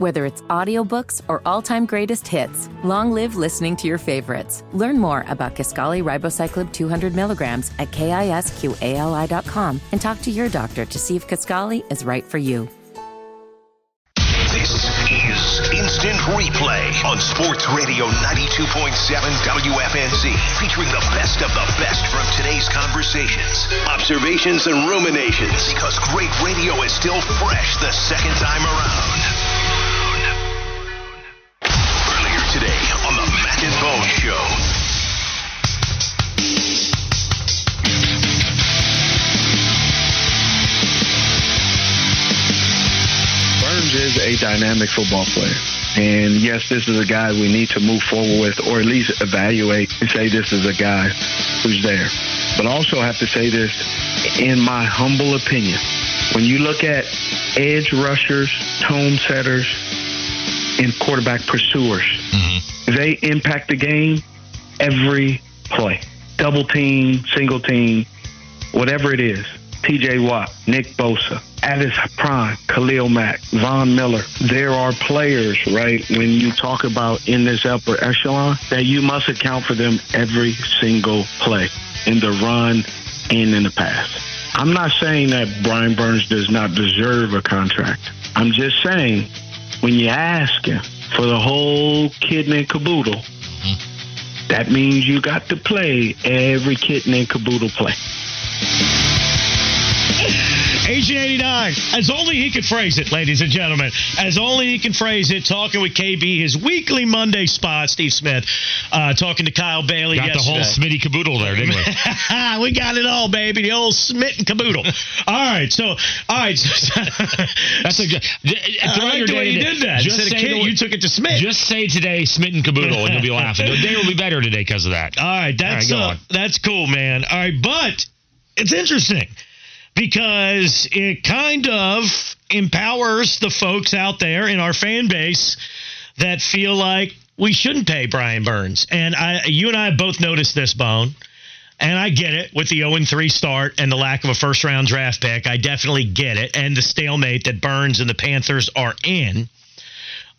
Whether it's audiobooks or all-time greatest hits, long live listening to your favorites. Learn more about Kisqali Ribociclib 200 milligrams at kisqali.com and talk to your doctor to see if Kisqali is right for you. This is Instant Replay on Sports Radio 92.7 WFNZ, featuring the best of the best from today's conversations, observations, and ruminations. Because great radio is still fresh the second time around. Dynamic football player. And yes, this is a guy we need to move forward with or at least evaluate and say this is a guy who's there. But I also have to say this in my humble opinion. When you look at edge rushers, tone setters, and quarterback pursuers, mm-hmm. they impact the game every play. Double team, single team, whatever it is. TJ Watt, Nick Bosa, at his prime, Khalil Mack, Von Miller. There are players, right, when you talk about in this upper echelon, that you must account for them every single play in the run and in the pass. I'm not saying that Brian Burns does not deserve a contract. I'm just saying when you ask him for the whole kid and caboodle, mm-hmm. that means you got to play every kitten and caboodle play. Agent 89, as only he could phrase it, ladies and gentlemen. As only he can phrase it, talking with KB, his weekly Monday spot, Steve Smith, uh, talking to Kyle Bailey Got the whole. Smitty caboodle there, didn't we? we got it all, baby. The old Smith and caboodle. all right, so, all right. That's a good. I like the way you did that. Just Instead say kid, you took it to Smith. Just say today, Smith and caboodle, and you'll be laughing. The day will be better today because of that. All right, that's All right, uh, that's cool, man. All right, but it's interesting because it kind of empowers the folks out there in our fan base that feel like we shouldn't pay Brian Burns. And I, you and I both noticed this, Bone. And I get it with the 0 3 start and the lack of a first round draft pick. I definitely get it. And the stalemate that Burns and the Panthers are in.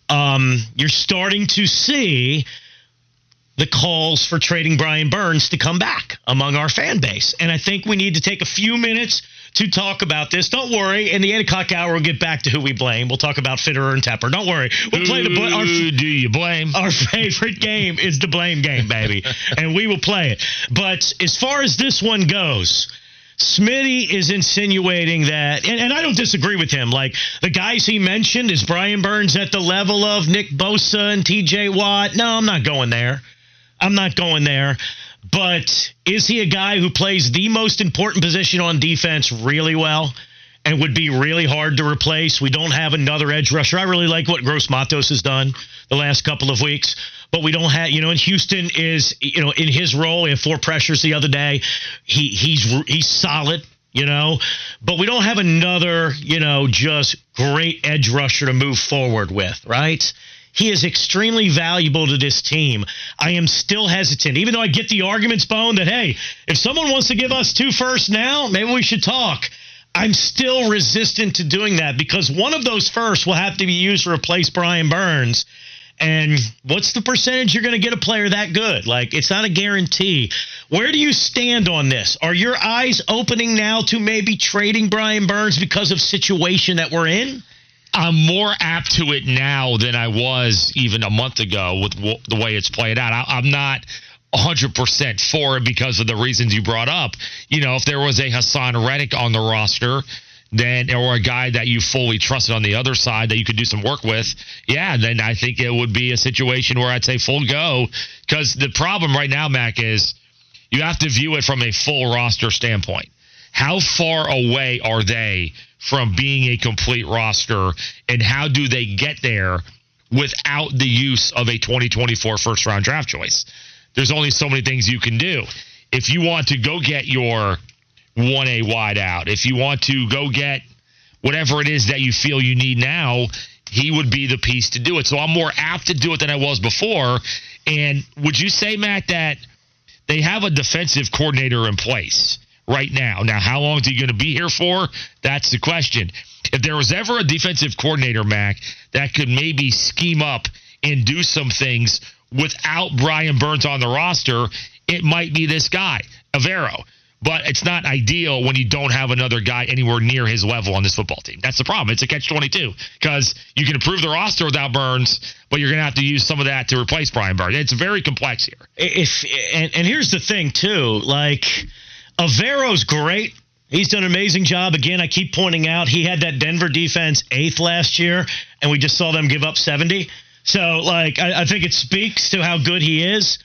Um, you're starting to see the calls for trading Brian Burns to come back among our fan base. And I think we need to take a few minutes to talk about this. Don't worry. In the 8 o'clock hour, we'll get back to who we blame. We'll talk about Fitterer and Tepper. Don't worry. We'll play the. bl- Our, do you blame? our favorite game is the blame game, baby. and we will play it. But as far as this one goes, Smitty is insinuating that, and, and I don't disagree with him. Like the guys he mentioned, is Brian Burns at the level of Nick Bosa and TJ Watt? No, I'm not going there. I'm not going there. But is he a guy who plays the most important position on defense really well and would be really hard to replace? We don't have another edge rusher. I really like what Gross Matos has done the last couple of weeks, but we don't have, you know, and Houston is, you know, in his role, he had four pressures the other day. He he's he's solid. You know, but we don't have another, you know, just great edge rusher to move forward with, right? He is extremely valuable to this team. I am still hesitant, even though I get the arguments, Bone, that hey, if someone wants to give us two first now, maybe we should talk. I'm still resistant to doing that because one of those first will have to be used to replace Brian Burns. And what's the percentage you're going to get a player that good? Like, it's not a guarantee. Where do you stand on this? Are your eyes opening now to maybe trading Brian Burns because of situation that we're in? I'm more apt to it now than I was even a month ago with w- the way it's played out. I, I'm not 100% for it because of the reasons you brought up. You know, if there was a Haason Reddick on the roster, then or a guy that you fully trusted on the other side that you could do some work with, yeah, then I think it would be a situation where I'd say full go. Because the problem right now, Mac, is you have to view it from a full roster standpoint. How far away are they from being a complete roster, and how do they get there without the use of a 2024 first round draft choice? There's only so many things you can do. If you want to go get your 1A wide out, if you want to go get whatever it is that you feel you need now, he would be the piece to do it. So I'm more apt to do it than I was before. And would you say, Matt, that they have a defensive coordinator in place, right now. Now, how long is he going to be here for? That's the question. If there was ever a defensive coordinator, Mac, that could maybe scheme up and do some things without Brian Burns on the roster, it might be this guy, Evero. But it's not ideal when you don't have another guy anywhere near his level on this football team. That's the problem. It's a catch 22 because you can improve the roster without Burns, but you're going to have to use some of that to replace Brian Burns. It's very complex here. If and, and here's the thing too, like Evero's great. He's done an amazing job. Again, I keep pointing out he had that Denver defense eighth last year, and we just saw them give up 70. So, like, I, I think it speaks to how good he is.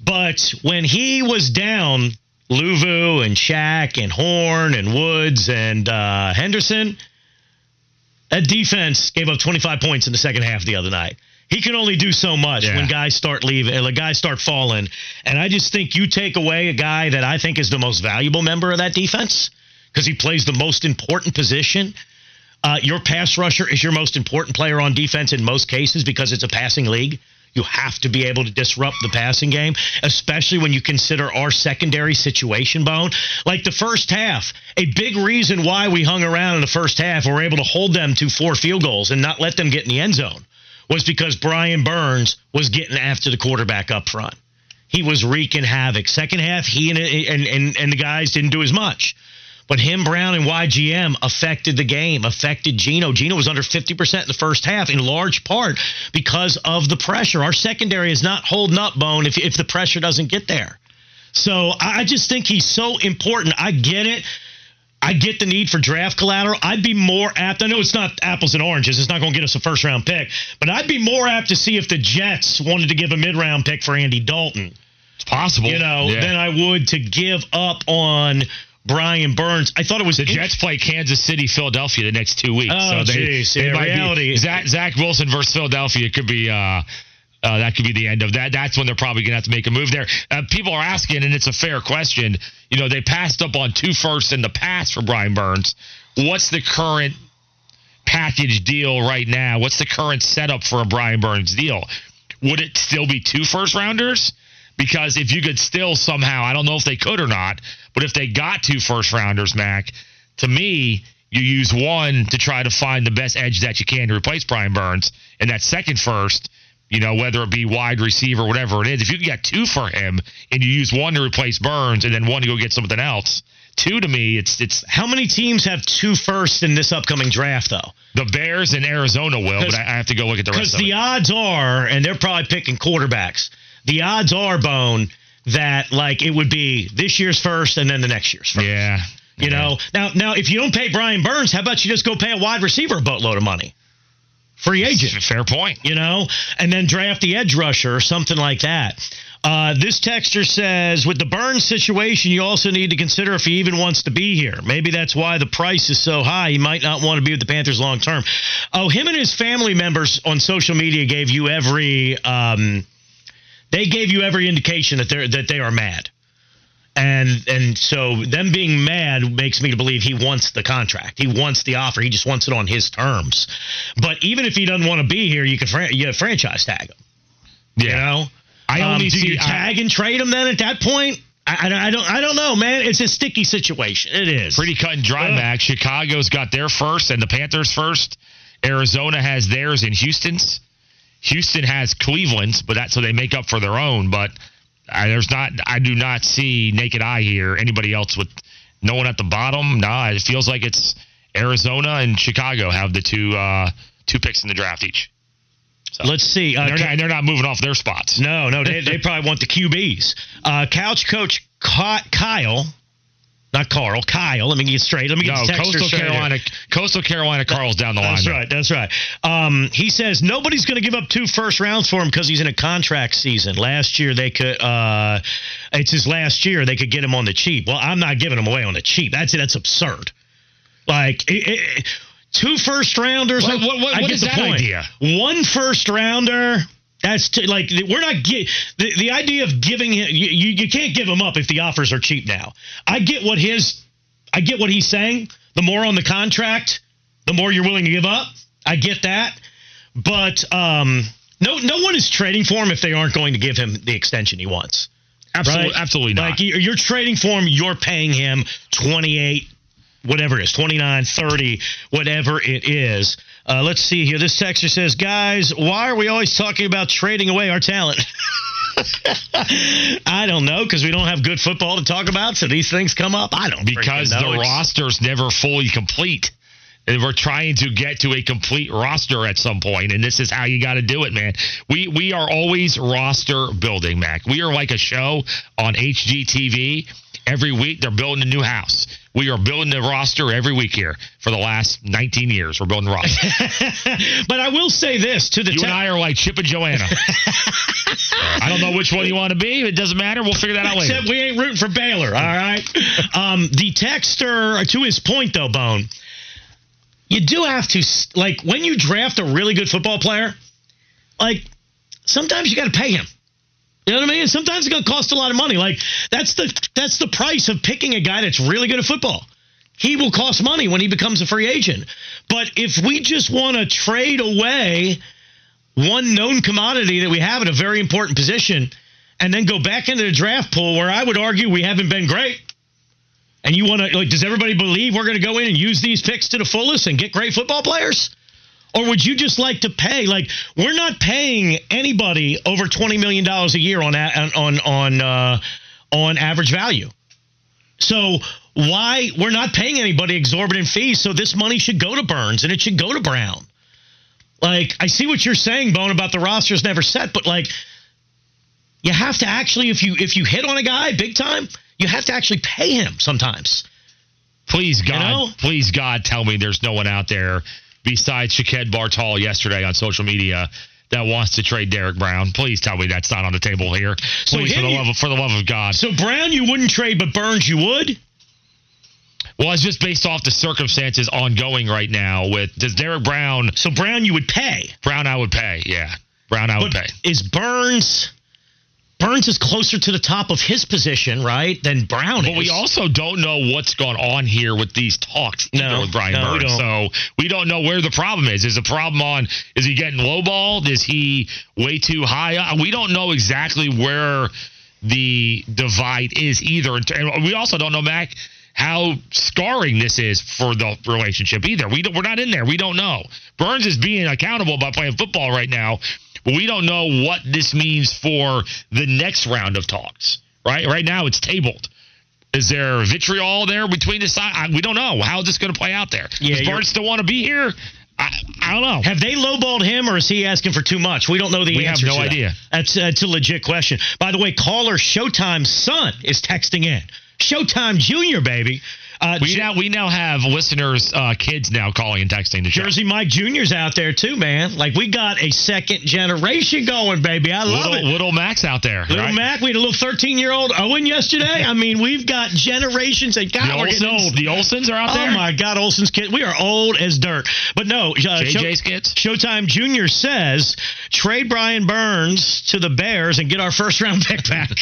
But when he was down, Luvu and Shaq and Horn and Woods and uh, Henderson, that defense gave up 25 points in the second half the other night. He can only do so much Yeah. when guys start leaving, uh, guys start falling. And I just think you take away a guy that I think is the most valuable member of that defense because he plays the most important position. Uh, your pass rusher is your most important player on defense in most cases because it's a passing league. You have to be able to disrupt the passing game, especially when you consider our secondary situation, Bone. Like the first half, a big reason why we hung around in the first half, we were able to hold them to four field goals and not let them get in the end zone, was because Brian Burns was getting after the quarterback up front. He was wreaking havoc. Second half, he and and and, and the guys didn't do as much. But him, Brown, and YGM affected the game, affected Geno. Geno was under 50% in the first half, in large part because of the pressure. Our secondary is not holding up, Bone, if, if the pressure doesn't get there. So I I just think he's so important. I get it. I get the need for draft collateral. I'd be more apt. I know it's not apples and oranges. It's not going to get us a first round pick, but I'd be more apt to see if the Jets wanted to give a mid round pick for Andy Dalton It's possible. you know, Yeah. than I would to give up on Brian Burns. I thought it was The Jets play Kansas City, Philadelphia the next two weeks. Oh, so they, geez. they Yeah, might reality- be Zach, Zach Wilson versus Philadelphia could be uh, uh, that could be the end of that. That's when they're probably going to have to make a move there. Uh, people are asking, and it's a fair question. You know, they passed up on two firsts in the past for Brian Burns. What's the current package deal right now? What's the current setup for a Brian Burns deal? Would it still be two first rounders? Because if you could still somehow, I don't know if they could or not, but if they got two first rounders, Mac, to me, you use one to try to find the best edge that you can to replace Brian Burns, and that second first, you know, whether it be wide receiver, whatever it is, if you can get two for him and you use one to replace Burns and then one to go get something else, two to me, it's it's How many teams have two firsts in this upcoming draft, though? the Bears and Arizona will, but I, I have to go look at the Because rest of the it. odds are, and they're probably picking quarterbacks. The odds are, Bone, that like it would be this year's first and then the next year's first. Yeah. You know, now now if you don't pay Brian Burns, how about you just go pay a wide receiver a boatload of money? Free agent. Fair point. you know, and then draft the edge rusher or something like that. Uh, this texter says, with the Burns situation, you also need to consider if he even wants to be here. Maybe that's why the price is so high. He might not want to be with the Panthers long term. Oh, him and his family members on social media gave you every, um, they gave you every indication that they're that they are mad. And and so them being mad makes me to believe he wants the contract. He wants the offer. He just wants it on his terms. But even if he doesn't want to be here, you can fran- you franchise tag him. Yeah. You know, I Um, only do see you I- tag and trade him then at that point. I, I, I don't I don't know, man. It's a sticky situation. It is pretty cut and dry, Ugh. Mac. Chicago's got their first and the Panthers first. Arizona has theirs and Houston's. Houston has Cleveland's, but that's so they make up for their own. But I, there's not, I do not see naked eye here anybody else with no one at the bottom. Nah, it feels like it's Arizona and Chicago have the two uh, two picks in the draft each. Let's see. Uh, They're not, and they're not moving off their spots. No, no, they, they probably want the QBs. Uh, couch coach Ky- Kyle, not Carl, Kyle. Let me get straight. Let me get No, Coastal. Carolina, Coastal Carolina, Carl's down the line. That's though. right. That's right. Um, he says nobody's going to give up two first rounds for him because he's in a contract season. Last year they could. Uh, it's his last year. They could get him on the cheap. Well, I'm not giving him away on the cheap. That's that's absurd. Like it, it, two first rounders. What- what- what- what is the that point. idea? One first rounder. That's t- like we're not gi- the the idea of giving him. You, you can't give him up if the offers are cheap now. I get what his. I get what he's saying. The more on the contract, the more you're willing to give up. I get that, but um, no, no one is trading for him if they aren't going to give him the extension he wants. Absolutely, right? absolutely not. Like you're, you're trading for him, you're paying him 28, whatever it is, 29, 30, whatever it is. Uh, let's see here. This texter says, guys, why are we always talking about trading away our talent? I don't know because we don't have good football to talk about, so these things come up. I don't because the roster's never fully complete. And we're trying to get to a complete roster at some point, and this is how you got to do it, man. We we are always roster building, Mac. We are like a show on HGTV. Every week they're building a new house. We are building the roster every week here for the last 19 years. We're building the roster. but I will say this to the You te- and I are like Chip and Joanna. I don't know which one you want to be. It doesn't matter. We'll figure that out later. Except we ain't rooting for Baylor, all right? um, the texter, to his point though, Bone, you do have to, like, when you draft a really good football player, like, sometimes you got to pay him. You know what I mean? Sometimes it's going to cost a lot of money. Like, that's the that's the price of picking a guy that's really good at football. He will cost money when he becomes a free agent. But if we just want to trade away one known commodity that we have at a very important position and then go back into the draft pool where I would argue we haven't been great. And you want to, like, does everybody believe we're going to go in and use these picks to the fullest and get great football players? Or would you just like to pay? Like, we're not paying anybody over $20 million a year on, a- on, on, uh, on average value. So why we're not paying anybody exorbitant fees? So this money should go to Burns and it should go to Brown. Like I see what you're saying, Bone, about the roster's never set, but like you have to actually, if you if you hit on a guy big time, you have to actually pay him sometimes. Please God, know? please God, tell me there's no one out there besides Shaked Bartall yesterday on social media that wants to trade Derrick Brown. Please tell me that's not on the table here. So Please, for the love of for the love of God. So Brown you wouldn't trade, but Burns you would. Well, it's just based off the circumstances ongoing right now. With does Derrick Brown So Brown you would pay. Brown I would pay. Yeah, Brown I would But pay. is Burns Burns is closer to the top of his position, right, than Brown But is. we also don't know what's going on here with these talks No, with Brian no, Burns. So we don't know where the problem is. Is the problem on? Is he getting lowballed? Is he way too high? Uh, We don't know exactly where the divide is either. And we also don't know, Mac, how scarring this is for the relationship either. We don't, we're not in there. We don't know. Burns is being accountable by playing football right now, but we don't know what this means for the next round of talks. Right? Right now, it's tabled. Is there vitriol there between the side? We don't know. How is this going to play out there? Yeah, Does you're- still want to be here? I, I don't know. Have they lowballed him, or is he asking for too much? We don't know the We have answer. no to that. idea. That's, uh, that's a legit question. By the way, caller Showtime's son is texting in. Showtime Junior, baby. Uh, We now we now have listeners, uh, kids now calling and texting the show. Jersey Mike Junior's out there too, man. Like we got a second generation going, baby. I love little, it. little Max out there. Little right? Mac, we had a little 13 year old Owen yesterday. I mean, we've got generations. And God, The we're Olsons, old. the Olsons are out Oh there. my God, Olson's kids. We are old as dirt. But no, uh, JJ's Show- kids. Showtime Junior says trade Brian Burns to the Bears and get our first round pick back.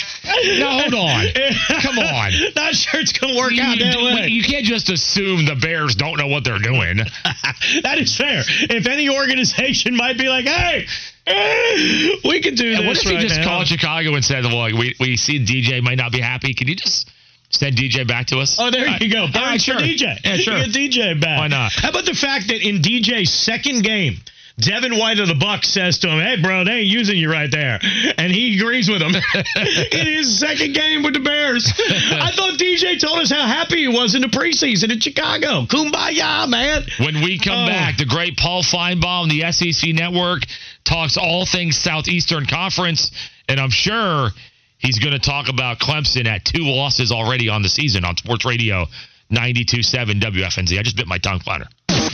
No, hold on. Come on. Not sure it's gonna work out that you- way. you can't just assume the Bears don't know what they're doing. that is fair. If any organization might be like, hey, eh, we could do And this what if right just now. called Chicago and said, "Well, we we see DJ might not be happy. Can you just send DJ back to us?" Oh, there Uh, you go. all right, for sure. DJ. Yeah, sure. Get DJ back. Why not? How about the fact that in DJ's second game, Devin White of the Bucks says to him, "Hey, bro, they ain't using you right there," and he agrees with him. in his second game with the Bears, I thought DJ told us how happy he was in the preseason in Chicago. Kumbaya, man. When we come Oh. back, the great Paul Finebaum, the SEC Network, talks all things Southeastern Conference, and I'm sure he's going to talk about Clemson at two losses already on the season on Sports Radio 92.7 WFNZ. I just bit my tongue flatter.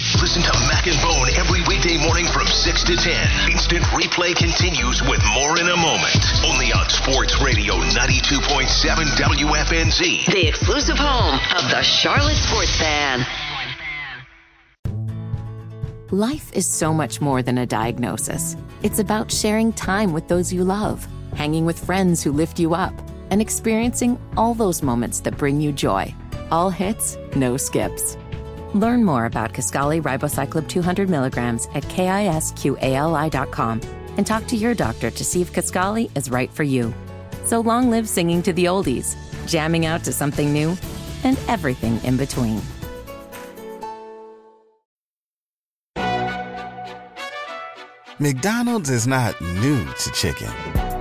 Listen to Mac and Bone every weekday morning from 6 to 10. Instant replay continues with more in a moment. Only on Sports Radio 92.7 WFNZ. The exclusive home of the Charlotte Sports Fan. Life is so much more than a diagnosis. It's about sharing time with those you love, hanging with friends who lift you up, and experiencing all those moments that bring you joy. All hits, no skips. Learn more about Kisqali Ribociclib 200 milligrams at kisqali.com and talk to your doctor to see if Kisqali is right for you. So long live singing to the oldies, jamming out to something new, and everything in between. McDonald's is not new to chicken.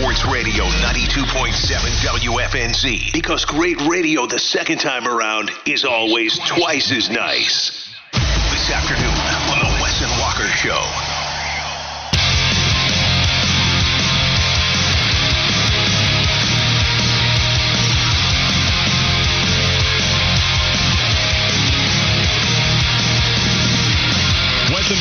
Sports Radio 92.7 WFNZ. Because great radio the second time around is always twice as nice. This afternoon on The Wes and Walker Show.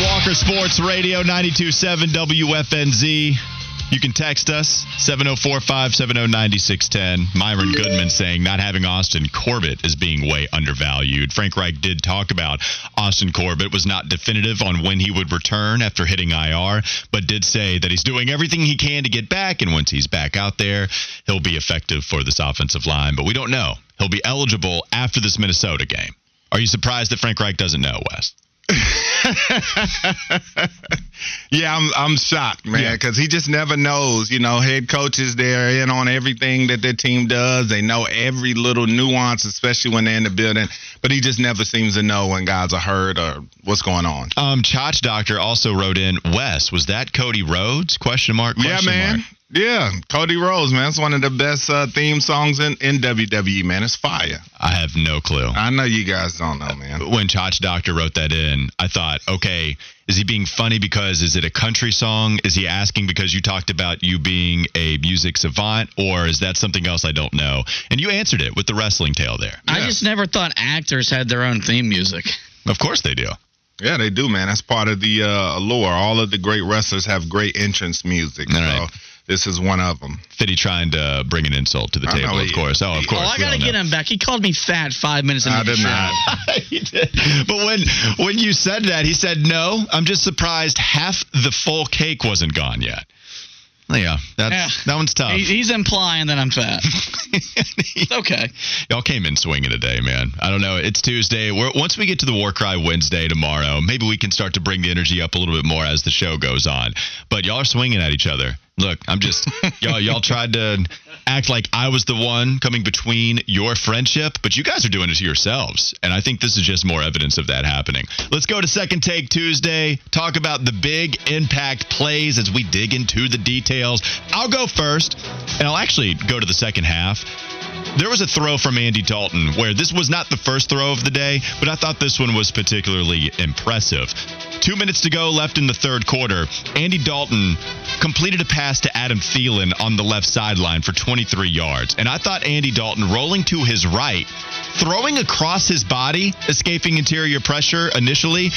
Walker Sports Radio 92.7 WFNZ. You can text us 704-570-9610. Myron Goodman saying not having Austin Corbett is being way undervalued. Frank Reich did talk about Austin Corbett was not definitive on when he would return after hitting IR, but did say that he's doing everything he can to get back, and once he's back out there, he'll be effective for this offensive line. But we don't know. He'll be eligible after this Minnesota game. Are you surprised that Frank Reich doesn't know, Wes? yeah, I'm I'm shocked, man, because he just never knows. You know, head coaches they're in on everything that their team does. They know every little nuance, especially when they're in the building. But he just never seems to know when guys are hurt or what's going on. Um, Chotch Doctor also wrote in, Wes, was that Cody Rhodes? Question mark. yeah, man. mark. Yeah, Cody Rhodes, man. It's one of the best uh, theme songs in, in WWE, man. It's fire. I have no clue. I know you guys don't know, man. When Chotch Doctor wrote that in, I thought, okay, is he being funny because is it a country song? Is he asking because you talked about you being a music savant, or is that something else I don't know? And you answered it with the wrestling tale there. I just never thought actors had their own theme music. Of course they do. Yeah, they do, man. That's part of the uh, allure. All of the great wrestlers have great entrance music. All so right. This is one of them. Fitty trying to bring an insult to the I know table, of he- course. Oh, of course. Oh, I gotta get know. him back. He called me fat five minutes into I the did show. not. he did. But when when you said that, he said, "No, I'm just surprised half the full cake wasn't gone yet." Yeah, that's Yeah. that one's tough. He- he's implying that I'm fat. Okay. Y'all came in swinging today, man. I don't know. It's Tuesday. We're, once we get to the War Cry Wednesday tomorrow, maybe we can start to bring the energy up a little bit more as the show goes on. But y'all are swinging at each other. Look, I'm just y'all. Y'all tried to act like I was the one coming between your friendship, but you guys are doing it to yourselves, and I think this is just more evidence of that happening. Let's go to Second Take Tuesday. Talk about the big impact plays as we dig into the details. I'll go first, and I'll actually go to the second half. There was a throw from Andy Dalton where this was not the first throw of the day, but I thought this one was particularly impressive. Two minutes to go left in the third quarter. Andy Dalton completed a pass to Adam Thielen on the left sideline for 23 yards. And I thought Andy Dalton rolling to his right, throwing across his body, escaping interior pressure initially.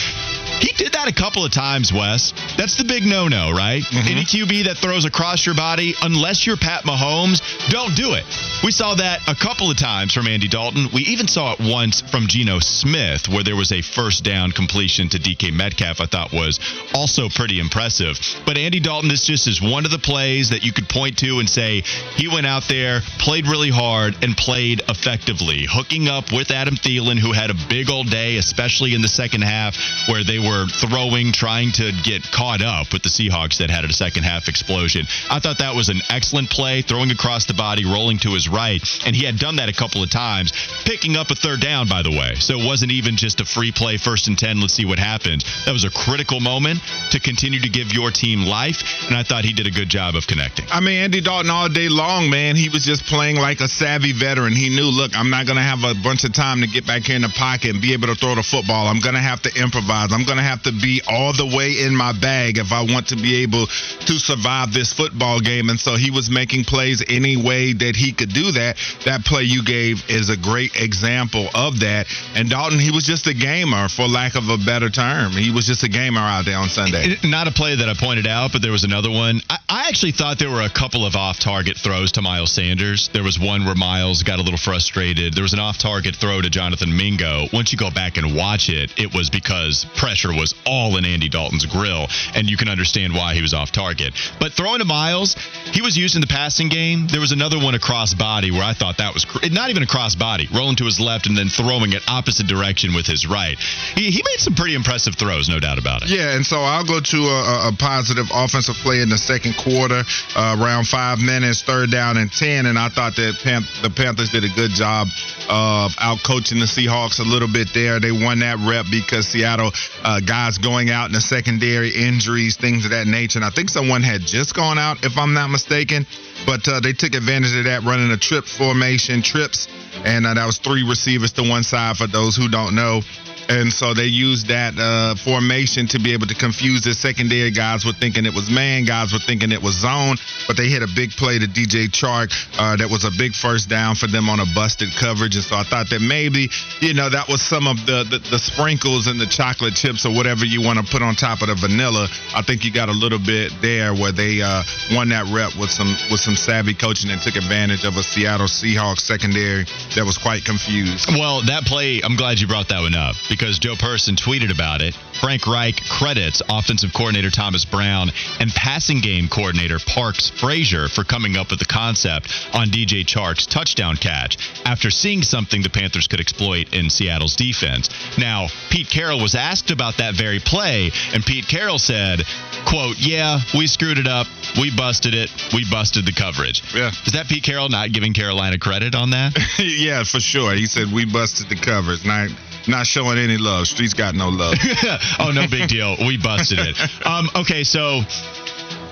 He did that a couple of times, Wes. That's the big no no, right? Mm-hmm. Any QB that throws across your body, unless you're Pat Mahomes, don't do it. We saw that a couple of times from Andy Dalton. We even saw it once from Geno Smith, where there was a first down completion to DK Metcalf, I thought was also pretty impressive. But Andy Dalton, this just is one of the plays that you could point to and say he went out there, played really hard, and played effectively, hooking up with Adam Thielen, who had a big old day, especially in the second half, where they were throwing, trying to get caught up with the Seahawks that had a second half explosion. I thought that was an excellent play, throwing across the body, rolling to his right, and he had done that a couple of times, picking up a third down, by the way. So it wasn't even just a free play, first and 10, let's see what happens. That was a critical moment to continue to give your team life, and I thought he did a good job of connecting. I mean, Andy Dalton all day long, man. He was just playing like a savvy veteran. He knew, look, I'm not going to have a bunch of time to get back in the pocket and be able to throw the football. I'm going to have to improvise. I'm going to have to be all the way in my bag if I want to be able to survive this football game. And so he was making plays any way that he could do that. That play you gave is a great example of that. And Dalton, he was just a gamer, for lack of a better term. He was just a gamer out there on Sunday. Not a play that I pointed out, but there was another one. I actually thought there were a couple of off target throws to Miles Sanders. There was one where Miles got a little frustrated. There was an off target throw to Jonathan Mingo. Once you go back and watch it, it was because pressure was all in Andy Dalton's grill, and you can understand why he was off target. But throwing to Miles, he was used in the passing game. There was another one across body where I thought that was cr- not even a cross body, rolling to his left and then throwing it opposite direction with his right. He, he made some pretty impressive throws, no doubt about it. Yeah, and so I'll go to a, a positive offensive play in the second quarter, uh, around five minutes, third down and ten, and I thought that Pan- the Panthers did a good job of out coaching the Seahawks a little bit there. They won that rep because Seattle uh, guys going out in the secondary, injuries, things of that nature. And I think someone had just gone out, if I'm not mistaken, but uh, they took advantage of that, running a trip formation, trips, and uh, that was three receivers to one side for those who don't know. And so they used that uh, formation to be able to confuse the secondary. Guys were thinking it was man, guys were thinking it was zone, but they hit a big play to DJ Chark uh, that was a big first down for them on a busted coverage. And so I thought that maybe, you know, that was some of the, the, the sprinkles and the chocolate chips or whatever you want to put on top of the vanilla. I think you got a little bit there where they uh, won that rep with some with some savvy coaching and took advantage of a Seattle Seahawks secondary that was quite confused. Well, that play, I'm glad you brought that one up because Joe Person tweeted about it. Frank Reich credits offensive coordinator Thomas Brown and passing game coordinator Parks Frazier for coming up with the concept on DJ Chark's touchdown catch after seeing something the Panthers could exploit in Seattle's defense. Now, Pete Carroll was asked about that very play, and Pete Carroll said, quote, yeah, we screwed it up. We busted it. We busted the coverage. Yeah. Is that Pete Carroll not giving Carolina credit on that? yeah, for sure. He said we busted the covers. Not not showing any love. Streets got no love. oh, no big deal. We busted it. Um, okay, so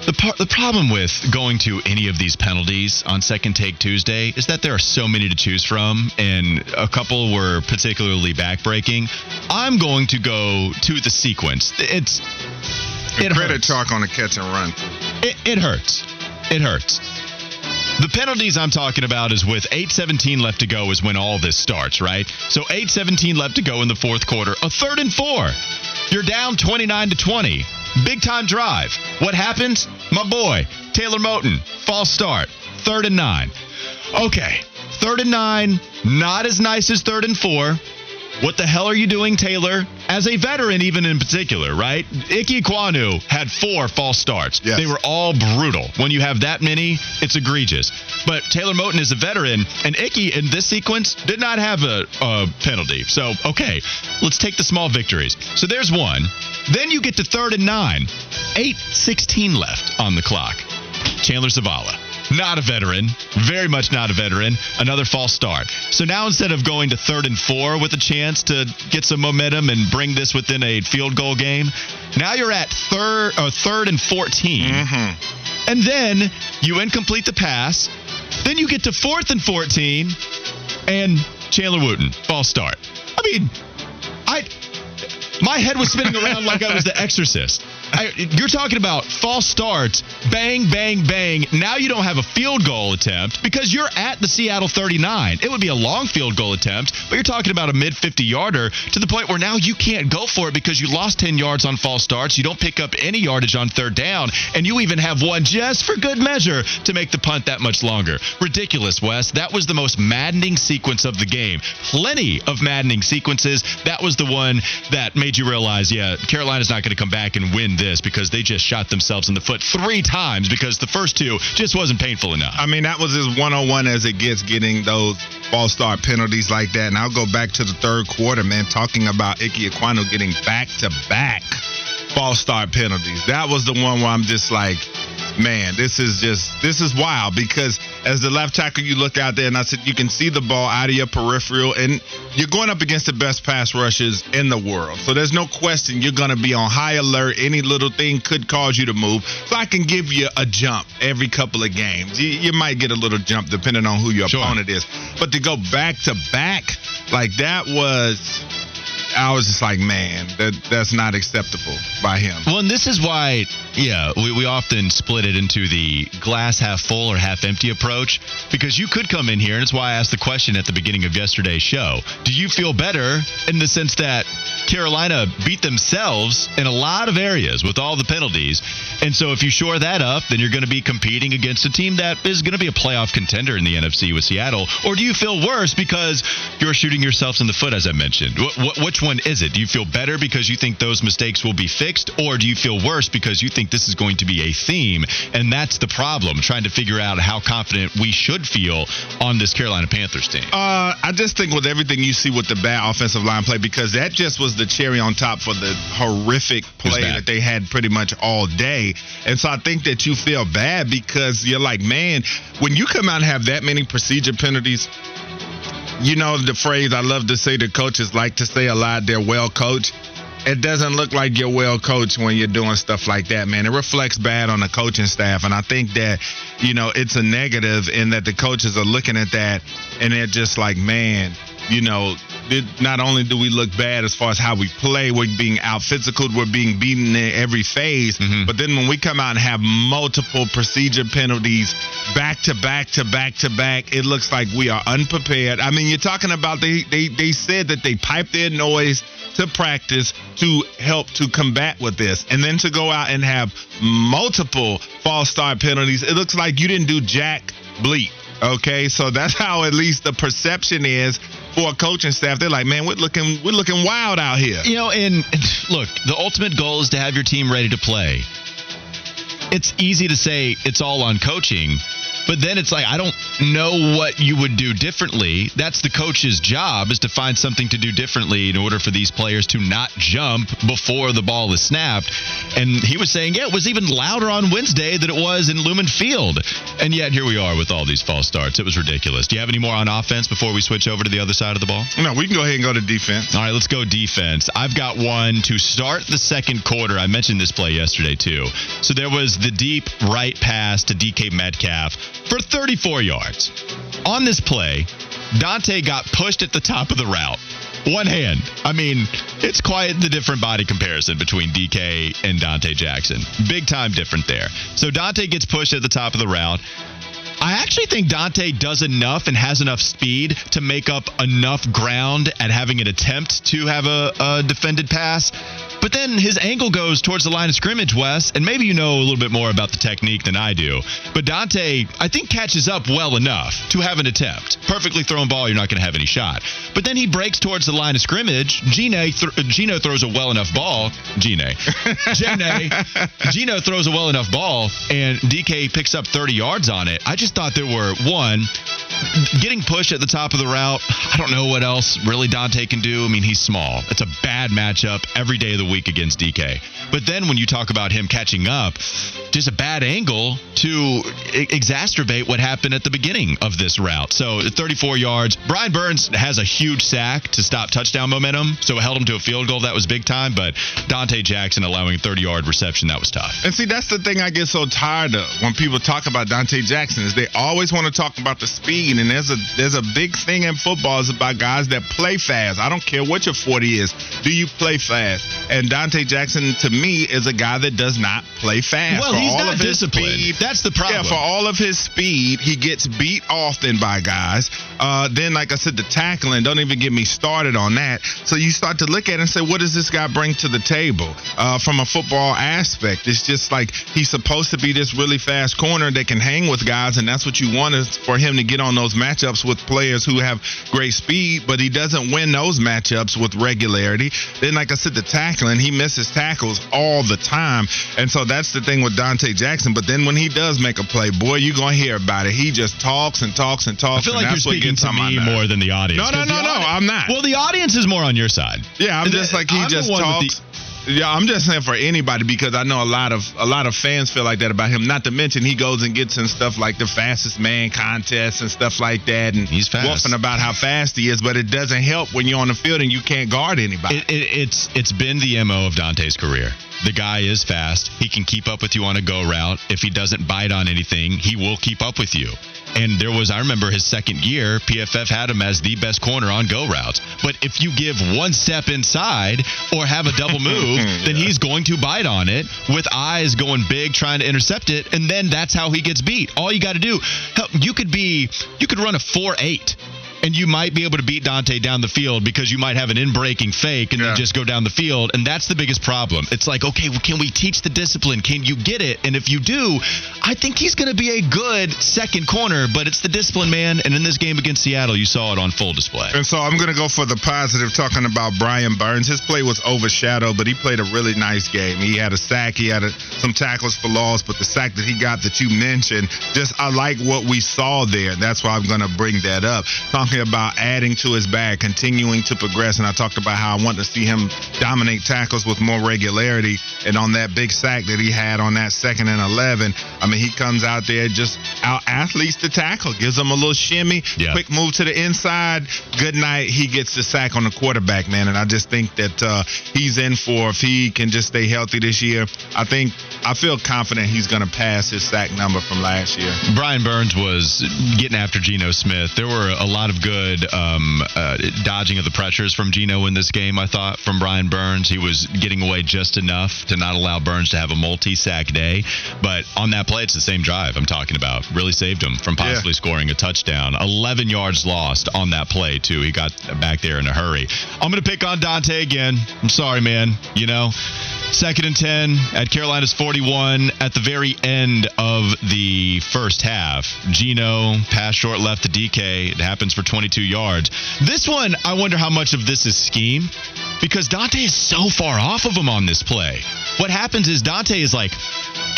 the par- the problem with going to any of these penalties on Second Take Tuesday is that there are so many to choose from, and a couple were particularly backbreaking. I'm going to go to the sequence. It's it credit hurts. chalk on a catch and run. It, it hurts. It hurts. The penalties I'm talking about is with 8:17 left to go is when all this starts, right? So 8:17 left to go in the fourth quarter, a third and four. You're down 29 to 20. Big time drive. What happens? My boy, Taylor Moton, false start. Third and nine. Okay, third and nine, not as nice as third and four. What the hell are you doing, Taylor? As a veteran, even in particular, right? Icky Ekwonu had four false starts. Yes. They were all brutal. When you have that many, it's egregious. But Taylor Moton is a veteran, and Icky in this sequence did not have a, a penalty. So, okay, let's take the small victories. So there's one. Then you get to third and nine. 8.16 left on the clock. Chandler Zavala. Not a veteran. Very much not a veteran. Another false start. So now instead of going to third and four with a chance to get some momentum and bring this within a field goal game, now you're at third or uh, third and 14. Mm-hmm. And then you incomplete the pass. Then you get to fourth and 14 and Chandler Wooten, false start. I mean, I my head was spinning around like I was the exorcist. I, you're talking about false starts, bang, bang, bang. Now you don't have a field goal attempt because you're at the Seattle 39. It would be a long field goal attempt, but you're talking about a mid 50 yarder to the point where now you can't go for it because you lost 10 yards on false starts. You don't pick up any yardage on third down, and you even have one just for good measure to make the punt that much longer. Ridiculous, Wes. That was the most maddening sequence of the game. Plenty of maddening sequences. That was the one that made you realize, yeah, Carolina's not going to come back and win this because they just shot themselves in the foot three times because the first two just wasn't painful enough. I mean, that was as 101 as it gets getting those false start penalties like that. And I'll go back to the third quarter, man, talking about Ike Ekwonu getting back to back false start penalties. That was the one where I'm just like, man, this is just this is wild because as the left tackle you look out there and I said you can see the ball out of your peripheral and you're going up against the best pass rushes in the world. So there's no question you're going to be on high alert. Any little thing could cause you to move. So I can give you a jump every couple of games. You, you might get a little jump depending on who your Sure. opponent is. But to go back to back like that was I was just like, man, that that's not acceptable by him. Well, and this is why Yeah, we, we often split it into the glass half full or half empty approach because you could come in here, and it's why I asked the question at the beginning of yesterday's show. Do you feel better in the sense that Carolina beat themselves in a lot of areas with all the penalties? And so if you shore that up, then you're going to be competing against a team that is going to be a playoff contender in the NFC with Seattle. Or do you feel worse because you're shooting yourselves in the foot, as I mentioned? Wh- wh- which one is it? Do you feel better because you think those mistakes will be fixed, or do you feel worse because you think this is going to be a theme? And that's the problem, trying to figure out how confident we should feel on this Carolina Panthers team. Uh, I just think with everything you see with the bad offensive line play, because that just was the cherry on top for the horrific play that they had pretty much all day. And so I think that you feel bad because you're like, man, when you come out and have that many procedure penalties, you know the phrase I love to say the coaches like to say a lot, they're well coached. It doesn't look like you're well coached when you're doing stuff like that, man. It reflects bad on the coaching staff. And I think that, you know, it's a negative in that the coaches are looking at that and they're just like, man, you know, it, not only do we look bad as far as how we play, we're being out physical, we're being beaten in every phase. Mm-hmm. But then when we come out and have multiple procedure penalties back to back to back to back, it looks like we are unprepared. I mean, you're talking about they they they said that they piped their noise to practice to help to combat with this, and then to go out and have multiple false start penalties. It looks like you didn't do jack bleep. Okay, so that's how at least the perception is for a coaching staff. They're like, man, we're looking we're looking wild out here. You know, and and look, the ultimate goal is to have your team ready to play. It's easy to say it's all on coaching, but then it's like I don't know what you would do differently. That's the coach's job is to find something to do differently in order for these players to not jump before the ball is snapped. And he was saying, yeah, it was even louder on Wednesday than it was in Lumen Field. And yet here we are with all these false starts. It was ridiculous. Do you have any more on offense before we switch over to the other side of the ball? No, we can go ahead and go to defense. All right, let's go defense. I've got one to start the second quarter. I mentioned this play yesterday, too. So there was the deep right pass to DK Metcalf for 34 yards. On this play, Donte got pushed at the top of the route. One hand. I mean, it's quite the different body comparison between DK and Donte Jackson. Big time different there. So Donte gets pushed at the top of the route. I actually think Donte does enough and has enough speed to make up enough ground at having an attempt to have a, a defended pass. But then his angle goes towards the line of scrimmage, Wes, and maybe you know a little bit more about the technique than I do. But Donte, I think, catches up well enough to have an attempt. Perfectly thrown ball, you're not going to have any shot. But then he breaks towards the line of scrimmage. Geno, th- Geno throws a well enough ball. Geno. Geno. Geno throws a well enough ball, and DK picks up 30 yards on it. I just thought there were, one, getting pushed at the top of the route. I don't know what else really Donte can do. I mean, he's small. It's a bad matchup every day of the week against DK. But then when you talk about him catching up, just a bad angle to e- exacerbate what happened at the beginning of this route. So 34 yards. Brian Burns has a huge sack to stop touchdown momentum, so it held him to a field goal. That was big time. But Donte Jackson allowing a 30 yard reception, that was tough. And see, that's the thing I get so tired of when people talk about Donte Jackson is they always want to talk about the speed. And there's a there's a big thing in football is about guys that play fast. I don't care what your 40 is. Do you play fast? And Donte Jackson, to me, is a guy that does not play fast. Well, For he's all not of his disciplined. speed- That's the problem. Yeah, for all of his speed, he gets beat often by guys. Uh, then, like I said, the tackling, don't even get me started on that. So you start to look at it and say, what does this guy bring to the table uh, from a football aspect? It's just like he's supposed to be this really fast corner that can hang with guys, and that's what you want is for him to get on those matchups with players who have great speed, but he doesn't win those matchups with regularity. Then, like I said, the tackling, he misses tackles all the time. And so that's the thing with Donte Jackson. But then when he does make a play, boy, you're going to hear about it. He just talks and talks and talks. I feel and like you're speaking to me more than the audience. No, no, no, no, audi- I'm not. Well, the audience is more on your side. Yeah, I'm just like he I'm just one with the- talks. Yeah, I'm just saying for anybody because I know a lot of a lot of fans feel like that about him. Not to mention he goes and gets in stuff like the fastest man contest and stuff like that, and He's fast. about how fast he is. But it doesn't help when you're on the field and you can't guard anybody. It, it, it's it's been the mo of Donte's career. The guy is fast. He can keep up with you on a go route. If he doesn't bite on anything, he will keep up with you. And there was, I remember his second year, PFF had him as the best corner on go routes. But if you give one step inside or have a double move, then he's going to bite on it with eyes going big, trying to intercept it. And then that's how he gets beat. All you got to do, you could be, you could run a 4 8 and you might be able to beat Donte down the field because you might have an in-breaking fake and then just go down the field, and that's the biggest problem. It's like, okay, well, can we teach the discipline? Can you get it? And if you do, I think he's going to be a good second corner, but it's the discipline, man. And in this game against Seattle, you saw it on full display. And so I'm going to go for the positive, talking about Brian Burns. His play was overshadowed, but he played a really nice game. He had a sack, he had a, some tackles for loss, but the sack that he got that you mentioned, just I like what we saw there. That's why I'm going to bring that up. Talking about adding to his bag, continuing to progress, and I talked about how I want to see him dominate tackles with more regularity. And on that big sack that he had on that second and 11, I mean, he comes out there just out athletes to tackle, gives him a little shimmy, Yeah. quick move to the inside. Good night. He gets the sack on the quarterback, man. And I just think that uh, he's in for if he can just stay healthy this year. I think I feel confident he's going to pass his sack number from last year. Brian Burns was getting after Geno Smith. There were a lot of good um, uh, dodging of the pressures from Geno in this game, I thought, from Brian Burns. He was getting away just enough to not allow Burns to have a multi sack day. But on that play, it's the same drive I'm talking about. Really saved him from possibly scoring a touchdown. 11 yards lost on that play, too. He got back there in a hurry. I'm going to pick on Donte again. I'm sorry, man. You know, Second and 10 at Carolina's 41 at the very end of the first half. Geno pass short left to DK. It happens for 22 yards. This one, I wonder how much of this is scheme because Donte is so far off of him on this play. What happens is Donte is like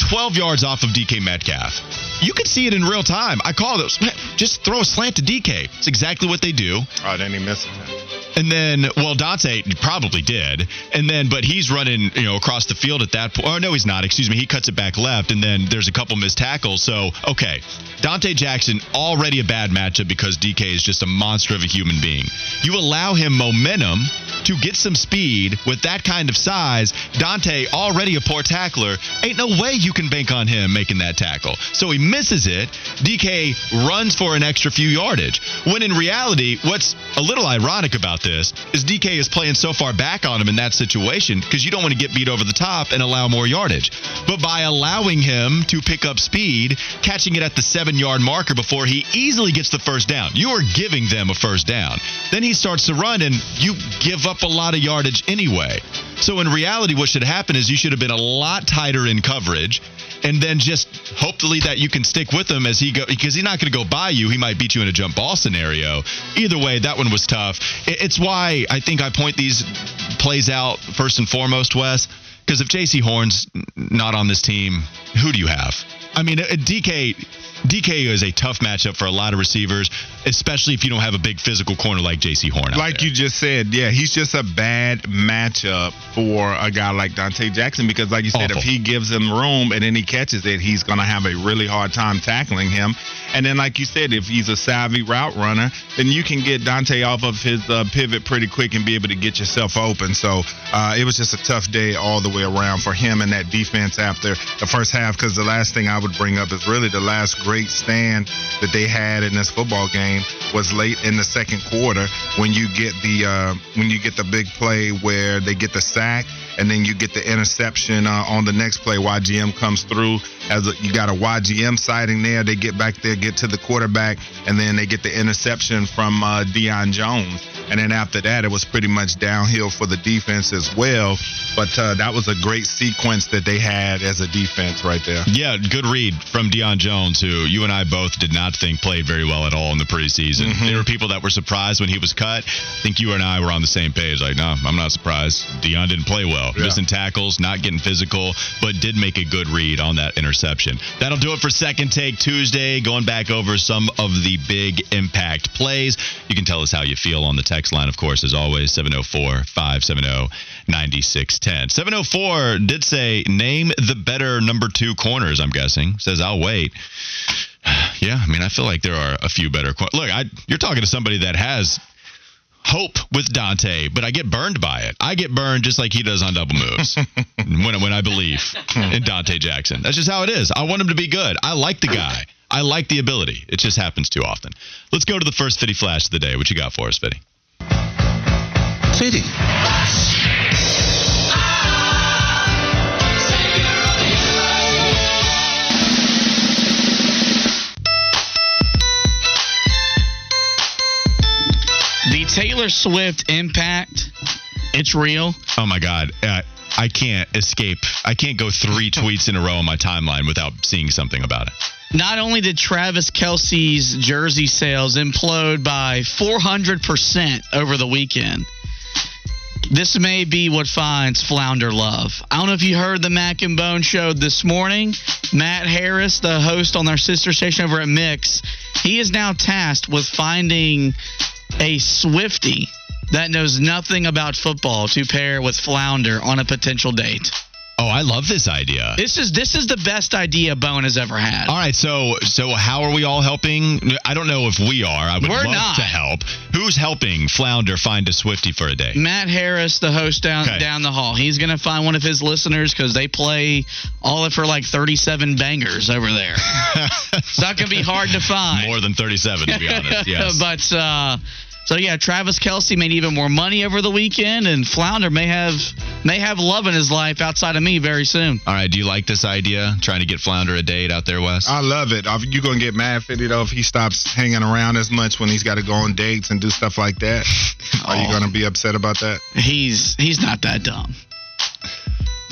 12 yards off of DK Metcalf. You can see it in real time. I call those. Just throw a slant to DK. It's exactly what they do. Oh, then he missed it. And then, well, Donte probably did. And then, but he's running, you know, across the field at that point. Oh, no, he's not. Excuse me. He cuts it back left. And then there's a couple missed tackles. So, okay. Donte Jackson, already a bad matchup because DK is just a monster of a human being. You allow him momentum to get some speed with that kind of size. Donte, already a poor tackler. Ain't no way you can bank on him making that tackle. So he misses it. DK runs for an extra few yardage. When in reality, what's a little ironic about this is DK is playing so far back on him in that situation because you don't want to get beat over the top and allow more yardage. But by allowing him to pick up speed, catching it at the seven yard marker before he easily gets the first down, you are giving them a first down. Then he starts to run and you give up a lot of yardage anyway. So in reality, what should happen is you should have been a lot tighter in coverage, and then just hopefully that you can stick with him as he go because he's not going to go by you. He might beat you in a jump ball scenario. Either way, that one was tough. It's why I think I point these plays out first and foremost, Wes. Because if Jaycee Horn's not on this team, who do you have? I mean, uh, DK. DK is a tough matchup for a lot of receivers, especially if you don't have a big physical corner like Jaycee Horn. out Like there. you just said, yeah, he's just a bad matchup for a guy like Donte Jackson because, like you said, Awful. if he gives him room and then he catches it, he's going to have a really hard time tackling him. And then, like you said, if he's a savvy route runner, then you can get Donte off of his uh, pivot pretty quick and be able to get yourself open. So uh, it was just a tough day all the way around for him and that defense after the first half. Because the last thing I would bring up is really the last great stand that they had in this football game was late in the second quarter when you get the uh, when you get the big play where they get the sack and then you get the interception uh, on the next play. YGM comes through as a, you got a YGM sighting there. They get back there, get to the quarterback, and then they get the interception from uh, Deion Jones. And then after that, it was pretty much downhill for the defense as well. But uh, that was a great sequence that they had as a defense right there. Yeah, good read from Deion Jones, who you and I both did not think played very well at all in the preseason. Mm-hmm. There were people that were surprised when he was cut. I think you and I were on the same page. Like, no, I'm not surprised. Deion didn't play well. Yeah. Missing tackles, not getting physical, but did make a good read on that interception. That'll do it for Second Take Tuesday. Going back over some of the big impact plays. You can tell us how you feel on the text line, of course, as always, 704 570 9610. 704 did say, name the better number two corners, I'm guessing. Says, I'll wait. Yeah, I mean, I feel like there are a few better. Cor- Look, I, you're talking to somebody that has hope with Donte, but I get burned by it. I get burned just like he does on double moves when when I believe in Donte Jackson. That's just how it is. I want him to be good. I like the guy. I like the ability. It just happens too often. Let's go to the first Fitty Flash of the day. What you got for us, Fitty? Fitty. The Taylor Swift impact, it's real. Oh my God. Uh, I can't escape. I can't go three tweets in a row on my timeline without seeing something about it. Not only did Travis Kelce's jersey sales implode by 400% over the weekend, this may be what finds Flounder love. I don't know if you heard the Mac and Bone show this morning. Matt Harris, the host on our sister station over at Mix, he is now tasked with finding a Swifty that knows nothing about football to pair with Flounder on a potential date. Oh, I love this idea. This is this is the best idea Bone has ever had. All right, so so how are we all helping? I don't know if we are. I would We're love not. to help. Who's helping Flounder find a Swifty for a day? Matt Harris, the host down Okay. down the hall, he's gonna find one of his listeners because they play all of for like thirty-seven bangers over there. it's not gonna be hard to find. More than 37, to be honest. Yes. but uh, so yeah, Travis Kelce made even more money over the weekend, and Flounder may have may have love in his life outside of me very soon. All right, do you like this idea? Trying to get Flounder a date out there, Wes? I love it. You're gonna get mad Fitty though if he stops hanging around as much when he's got to go on dates and do stuff like that. Are you Oh. gonna be upset about that? He's he's not that dumb.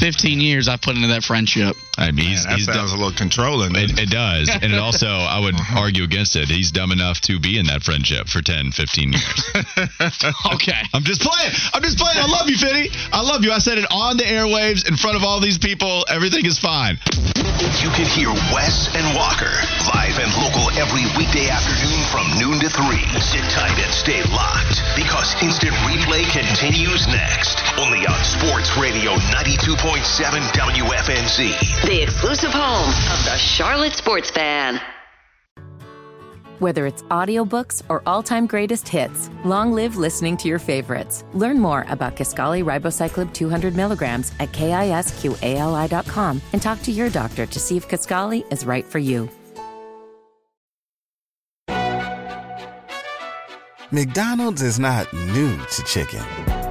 Fifteen years I've put into that friendship. I mean, he's, Man, that he's sounds dumb. a little controlling. It, it does. And it also, I would argue against it. He's dumb enough to be in that friendship for 10, 15 years. Okay. I'm just playing. I'm just playing. I love you, Fitty. I love you. I said it on the airwaves in front of all these people. Everything is fine. You can hear Wes and Walker live and local every weekday afternoon from noon to 3. Sit tight and stay locked because instant replay continues next. Only on Sports Radio 92.7 WFNZ. The exclusive home of the Charlotte Sports Fan. Whether it's audiobooks or all-time greatest hits, long live listening to your favorites. Learn more about Kisqali Ribociclib 200 milligrams at kisqali.com and talk to your doctor to see if Kisqali is right for you. McDonald's is not new to chicken.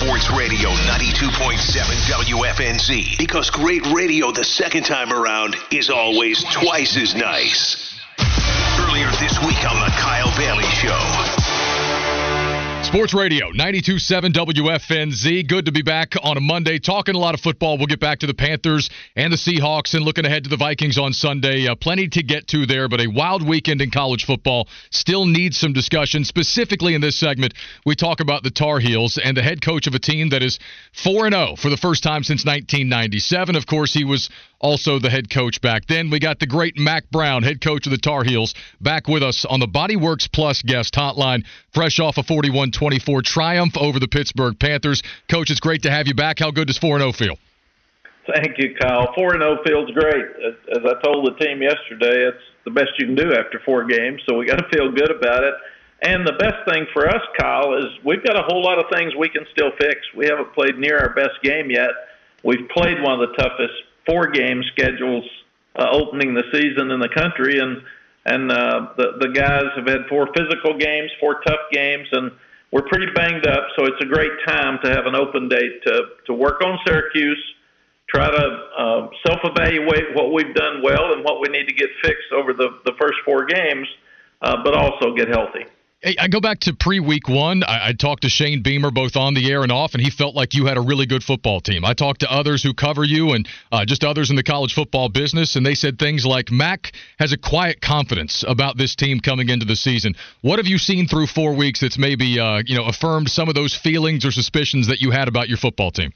Sports Radio 92.7 WFNZ. Because great radio the second time around is always twice as nice. Earlier this week on The Kyle Bailey Show. Sports Radio 92.7 WFNZ. Good to be back on a Monday talking a lot of football. We'll get back to the Panthers and the Seahawks and looking ahead to the Vikings on Sunday. Uh, plenty to get to there, but a wild weekend in college football still needs some discussion. Specifically in this segment, we talk about the Tar Heels and the head coach of a team that is 4 0 for the first time since 1997. Of course, he was also the head coach back then. We got the great Mack Brown, head coach of the Tar Heels, back with us on the Bodyworks Plus guest hotline, fresh off a 41 24 triumph over the Pittsburgh Panthers. Coach, it's great to have you back. How good does 4 0 feel? Thank you, Kyle. Four and zero feels great. As as I told the team yesterday, it's the best you can do after four games. So we got to feel good about it. And the best thing for us, Kyle, is we've got a whole lot of things we can still fix. We haven't played near our best game yet. We've played one of the toughest four game schedules uh, opening the season in the country, and and uh, the the guys have had four physical games, four tough games, and we're pretty banged up. So it's a great time to have an open date to to work on Syracuse try to uh, self-evaluate what we've done well and what we need to get fixed over the, the first four games, uh, but also get healthy. Hey, I go back to pre week one. I, I talked to Shane Beamer both on the air and off, and he felt like you had a really good football team. I talked to others who cover you and uh, just others in the college football business, and they said things like Mack has a quiet confidence about this team coming into the season. What have you seen through four weeks that's maybe uh, you know affirmed some of those feelings or suspicions that you had about your football team?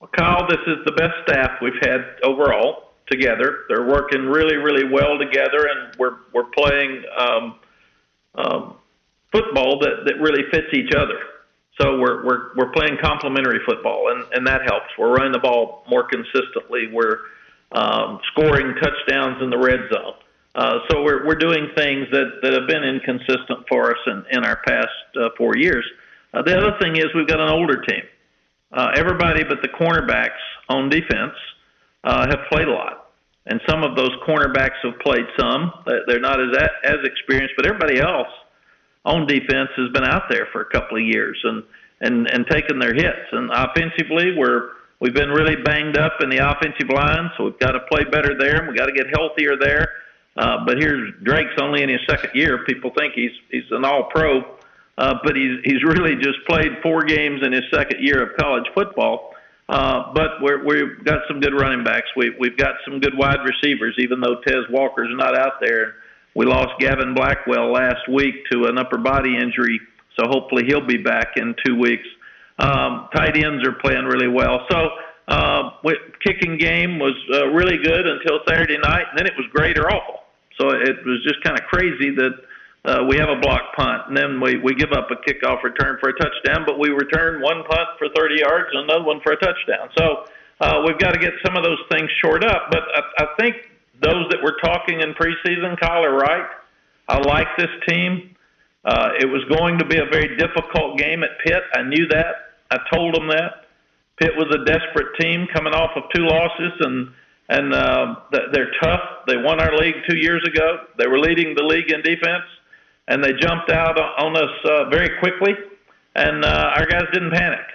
Well, Kyle, this is the best staff we've had overall. together. They're working really, really well together, and we're we're playing um, um, football that that really fits each other. So we're we're we're playing complementary football, and and that helps. We're running the ball more consistently. We're um, scoring touchdowns in the red zone. Uh, so we're we're doing things that that have been inconsistent for us in in our past uh, four years. Uh, the other thing is we've got an older team. Uh, everybody but the cornerbacks on defense uh, have played a lot, and some of those cornerbacks have played some. They're not as as experienced, but everybody else on defense has been out there for a couple of years and and and taken their hits. And offensively, we're we've been really banged up in the offensive line, so we've got to play better there, and we've got to get healthier there. Uh, but here's Drake's only in his second year. People think he's he's an All Pro, uh, but he's he's really just played four games in his second year of college football. Uh, but we're, we've got some good running backs. We, we've got some good wide receivers, even though Tez Walker's not out there. We lost Gavin Blackwell last week to an upper body injury, so hopefully he'll be back in two weeks. Um, tight ends are playing really well. So uh, kicking game was uh, really good until Saturday night, and then it was great or awful. So it was just kind of crazy that uh, we have a block punt, and then we, we give up a kickoff return for a touchdown, but we return one punt for 30 yards and another one for a touchdown. So uh, we've got to get some of those things shored up. But I, I think those that were talking in preseason, Kyle, are right. I like this team. Uh, it was going to be a very difficult game at Pitt. I knew that. I told them that. Pitt was a desperate team coming off of two losses, and and uh, they're tough. They won our league two years ago. They were leading the league in defense, and they jumped out on us uh, very quickly. And uh, our guys didn't panic.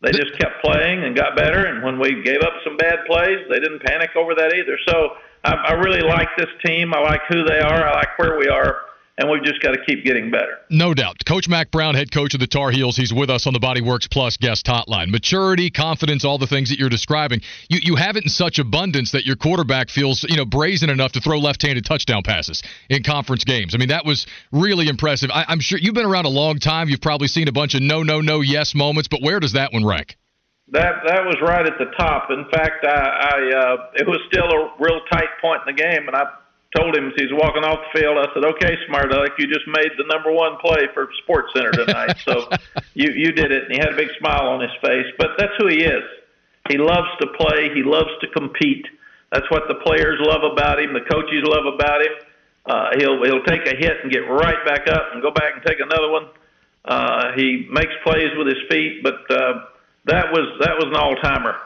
They just kept playing and got better. And when we gave up some bad plays, they didn't panic over that either. So I, I really like this team. I like who they are. I like where we are and we've just got to keep getting better. No doubt. Coach Mack Brown, head coach of the Tar Heels, he's with us on the Body Works Plus guest hotline. Maturity, confidence, all the things that you're describing. You you have it in such abundance that your quarterback feels, you know, brazen enough to throw left-handed touchdown passes in conference games. I mean, that was really impressive. I, I'm sure you've been around a long time. You've probably seen a bunch of no, no, no, yes moments, but where does that one rank? That that was right at the top. In fact, I, I uh, it was still a real tight point in the game, and I told him as he's walking off the field, I said, "Okay, smart aleck, you just made the number one play for Sports Center tonight. so you you did it." And he had a big smile on his face. But that's who he is. He loves to play. He loves to compete. That's what the players love about him. The coaches love about him. Uh, he'll he'll take a hit and get right back up and go back and take another one. Uh, he makes plays with his feet, but uh, that was that was an all timer.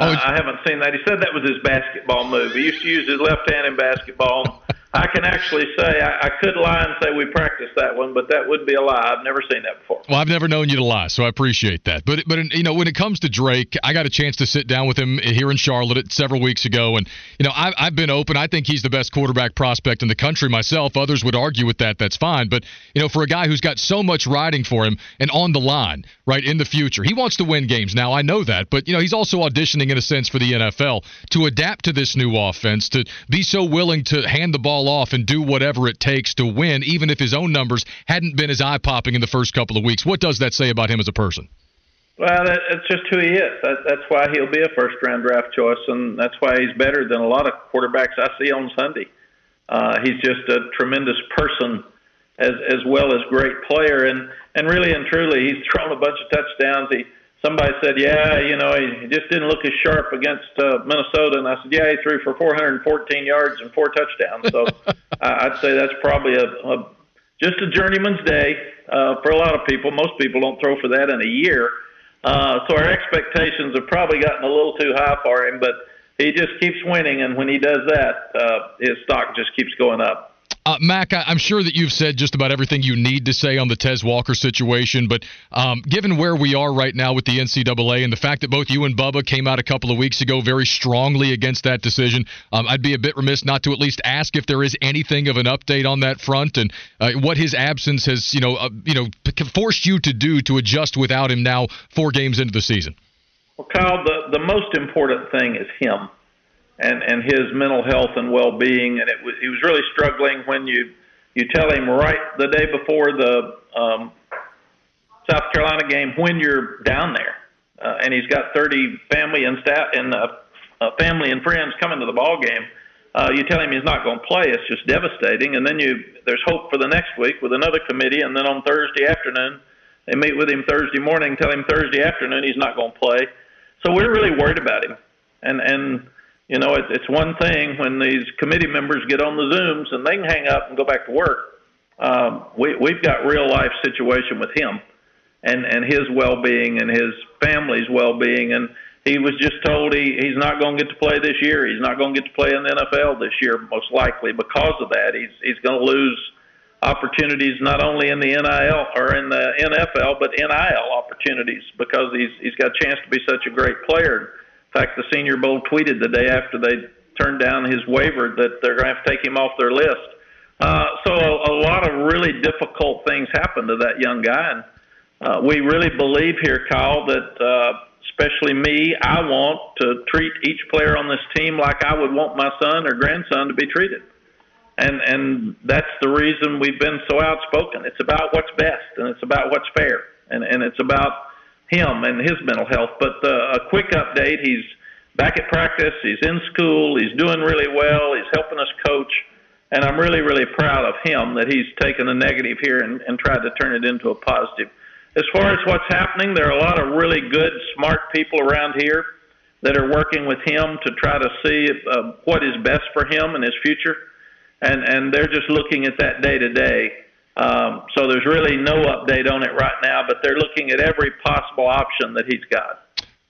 Oh, I haven't seen that. He said that was his basketball move. He used to use his left hand in basketball. I can actually say I, I could lie and say we practiced that one, but that would be a lie. I've never seen that before. Well, I've never known you to lie, so I appreciate that. But but you know, when it comes to Drake, I got a chance to sit down with him here in Charlotte several weeks ago, and you know, I've, I've been open. I think he's the best quarterback prospect in the country myself. Others would argue with that. That's fine, but you know, for a guy who's got so much riding for him and on the line, right in the future, he wants to win games. Now I know that, but you know, he's also auditioning in a sense for the NFL to adapt to this new offense, to be so willing to hand the ball off and do whatever it takes to win, even if his own numbers hadn't been as eye popping in the first couple of weeks. What does that say about him as a person? Well, that's just who he is. That, that's why he'll be a first round draft choice, and that's why he's better than a lot of quarterbacks I see on Sunday. Uh, he's just a tremendous person as as well as great player, and and really and truly, he's thrown a bunch of touchdowns. He somebody said, "Yeah, you know, he just didn't look as sharp against uh, Minnesota." And I said, "Yeah, he threw for 414 yards and four touchdowns." So I'd say that's probably a, a just a journeyman's day uh, for a lot of people. Most people don't throw for that in a year. Uh, so our expectations have probably gotten a little too high for him, but he just keeps winning, and when he does that, uh, his stock just keeps going up. Uh, Mack, I, am sure that you've said just about everything you need to say on the Tez Walker situation, but um, given where we are right now with the NCAA and the fact that both you and Bubba came out a couple of weeks ago very strongly against that decision, um, I'd be a bit remiss not to at least ask if there is anything of an update on that front and uh, what his absence has, you know, uh, you know, forced you to do to adjust without him now four games into the season. Well, Kyle, the the most important thing is him and and his mental health and well being. And it was he was really struggling when you you tell him right the day before the um, South Carolina game when you're down there, uh, and he's got 30 family and staff and uh, uh, family and friends coming to the ball game. Uh, you tell him he's not going to play, it's just devastating. And then you there's hope for the next week with another committee, and then on Thursday afternoon they meet with him Thursday morning, tell him Thursday afternoon he's not going to play. So we're really worried about him. And and you know it, it's one thing when these committee members get on the Zooms and they can hang up and go back to work. Um, we we've got real life situation with him, and and his well being and his family's well being and he was just told he he's not going to get to play this year. He's not going to get to play in the NFL this year, most likely because of that. He's he's going to lose opportunities not only in the NIL or in the NFL, but NIL opportunities because he's he's got a chance to be such a great player. In fact, the Senior Bowl tweeted the day after they turned down his waiver that they're going to have to take him off their list. Uh, so a, a lot of really difficult things happened to that young guy, and uh, we really believe here, Kyle, that. Uh, especially me, I want to treat each player on this team like I would want my son or grandson to be treated. And and that's the reason we've been so outspoken. It's about what's best and it's about what's fair and and it's about him and his mental health. But uh, a quick update, he's back at practice, he's in school, he's doing really well, he's helping us coach. And I'm really, really proud of him that he's taken a negative here and, and tried to turn it into a positive as far as what's happening, there are a lot of really good, smart people around here that are working with him to try to see uh, what is best for him and his future, and and they're just looking at that day to day. Um, so there's really no update on it right now, but they're looking at every possible option that he's got.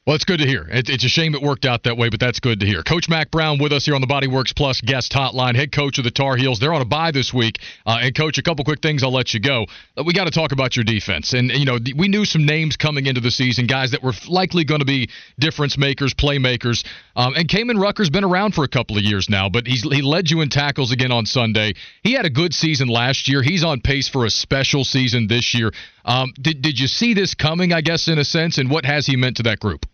Well, it's good to hear. it's a shame it worked out that way, but that's good to hear. Coach Mack Brown with us here on the Bodyworks Plus guest hotline, head coach of the Tar Heels. They're on a bye this week. Uh, and, coach, a couple quick things, I'll let you go. Uh, we got to talk about your defense. And, you know, we knew some names coming into the season, guys that were likely going to be difference makers, playmakers. Um, and Kaimon Rucker's been around for a couple of years now, but he's, he led you in tackles again on Sunday. He had a good season last year. He's on pace for a special season this year. Um, did, did you see this coming, I guess, in a sense? And what has he meant to that group?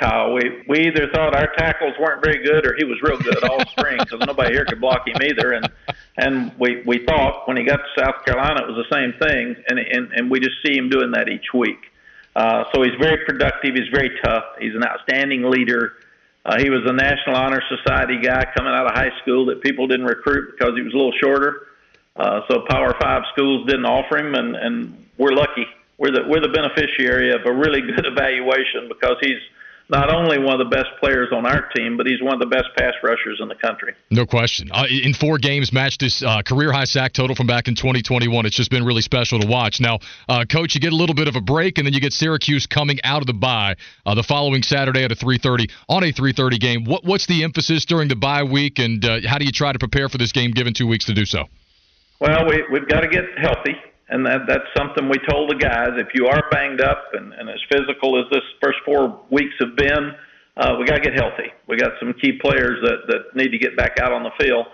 Kyle. We we either thought our tackles weren't very good or he was real good all spring because nobody here could block him either. And and we we thought when he got to South Carolina it was the same thing. And and and we just see him doing that each week. Uh, so he's very productive. He's very tough. He's an outstanding leader. Uh, he was a National Honor Society guy coming out of high school that people didn't recruit because he was a little shorter. Uh, so Power Five schools didn't offer him, and and we're lucky. We're the we're the beneficiary of a really good evaluation because he's not only one of the best players on our team, but he's one of the best pass rushers in the country. No question. Uh, in four games, matched this uh, career high sack total from back in 2021. It's just been really special to watch. Now, uh, coach, you get a little bit of a break, and then you get Syracuse coming out of the bye uh, the following Saturday at a 3:30 on a 3:30 game. What what's the emphasis during the bye week, and uh, how do you try to prepare for this game, given two weeks to do so? Well, we, we've got to get healthy and that that's something we told the guys. If you are banged up and, and as physical as this first four weeks have been, uh, we got to get healthy. We got some key players that that need to get back out on the field.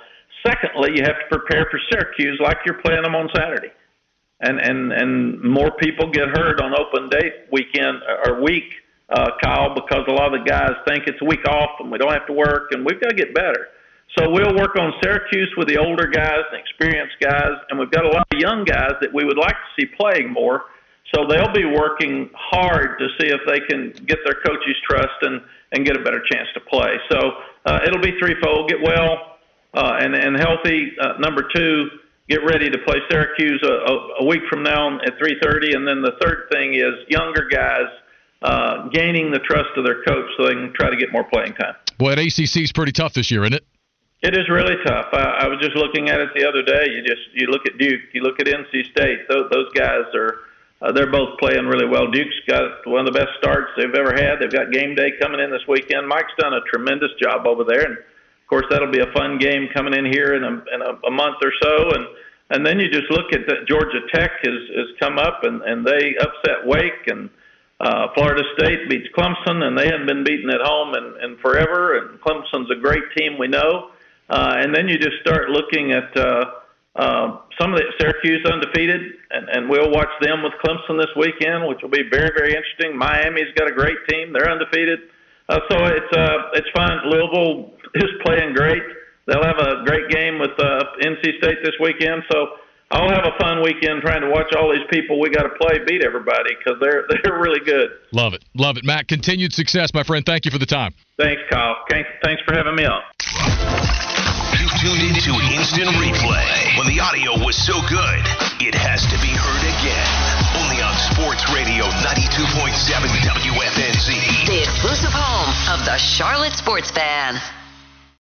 Secondly, you have to prepare for Syracuse like you're playing them on Saturday, and and and more people get hurt on open date weekend or week, uh, Kyle, because a lot of the guys think it's a week off and we don't have to work, and we've got to get better. So we'll work on Syracuse with the older guys and experienced guys, and we've got a lot of young guys that we would like to see playing more. So they'll be working hard to see if they can get their coach's trust and and get a better chance to play. So uh, it'll be threefold: get well uh, and and healthy. Uh, number two, get ready to play Syracuse a, a, a week from now at 3:30, and then the third thing is younger guys uh, gaining the trust of their coach so they can try to get more playing time. At ACC is pretty tough this year, isn't it? It is really tough. I, I was just looking at it the other day. You just you look at Duke, you look at NC State. Those, those guys are uh, they're both playing really well. Duke's got one of the best starts they've ever had. They've got game day coming in this weekend. Mike's done a tremendous job over there, and of course that'll be a fun game coming in here in a, in a, a month or so. And and then you just look at that Georgia Tech has has come up and and they upset Wake and. Uh, Florida State beats Clemson, and they haven't been beaten at home in, in forever. And Clemson's a great team, we know. Uh, and then you just start looking at uh, uh, some of the Syracuse undefeated, and, and we'll watch them with Clemson this weekend, which will be very, very interesting. Miami's got a great team; they're undefeated, uh, so it's uh, it's fun. Louisville is playing great. They'll have a great game with uh, NC State this weekend. So I'll have a fun weekend trying to watch all these people we got to play beat everybody because they're they're really good. Love it, love it, Matt. Continued success, my friend. Thank you for the time. Thanks, Kyle. Thanks, thanks for having me on. Tuned into instant replay. When the audio was so good, it has to be heard again. Only on Sports Radio 92.7 WFNZ. The exclusive home of the Charlotte Sports Fan.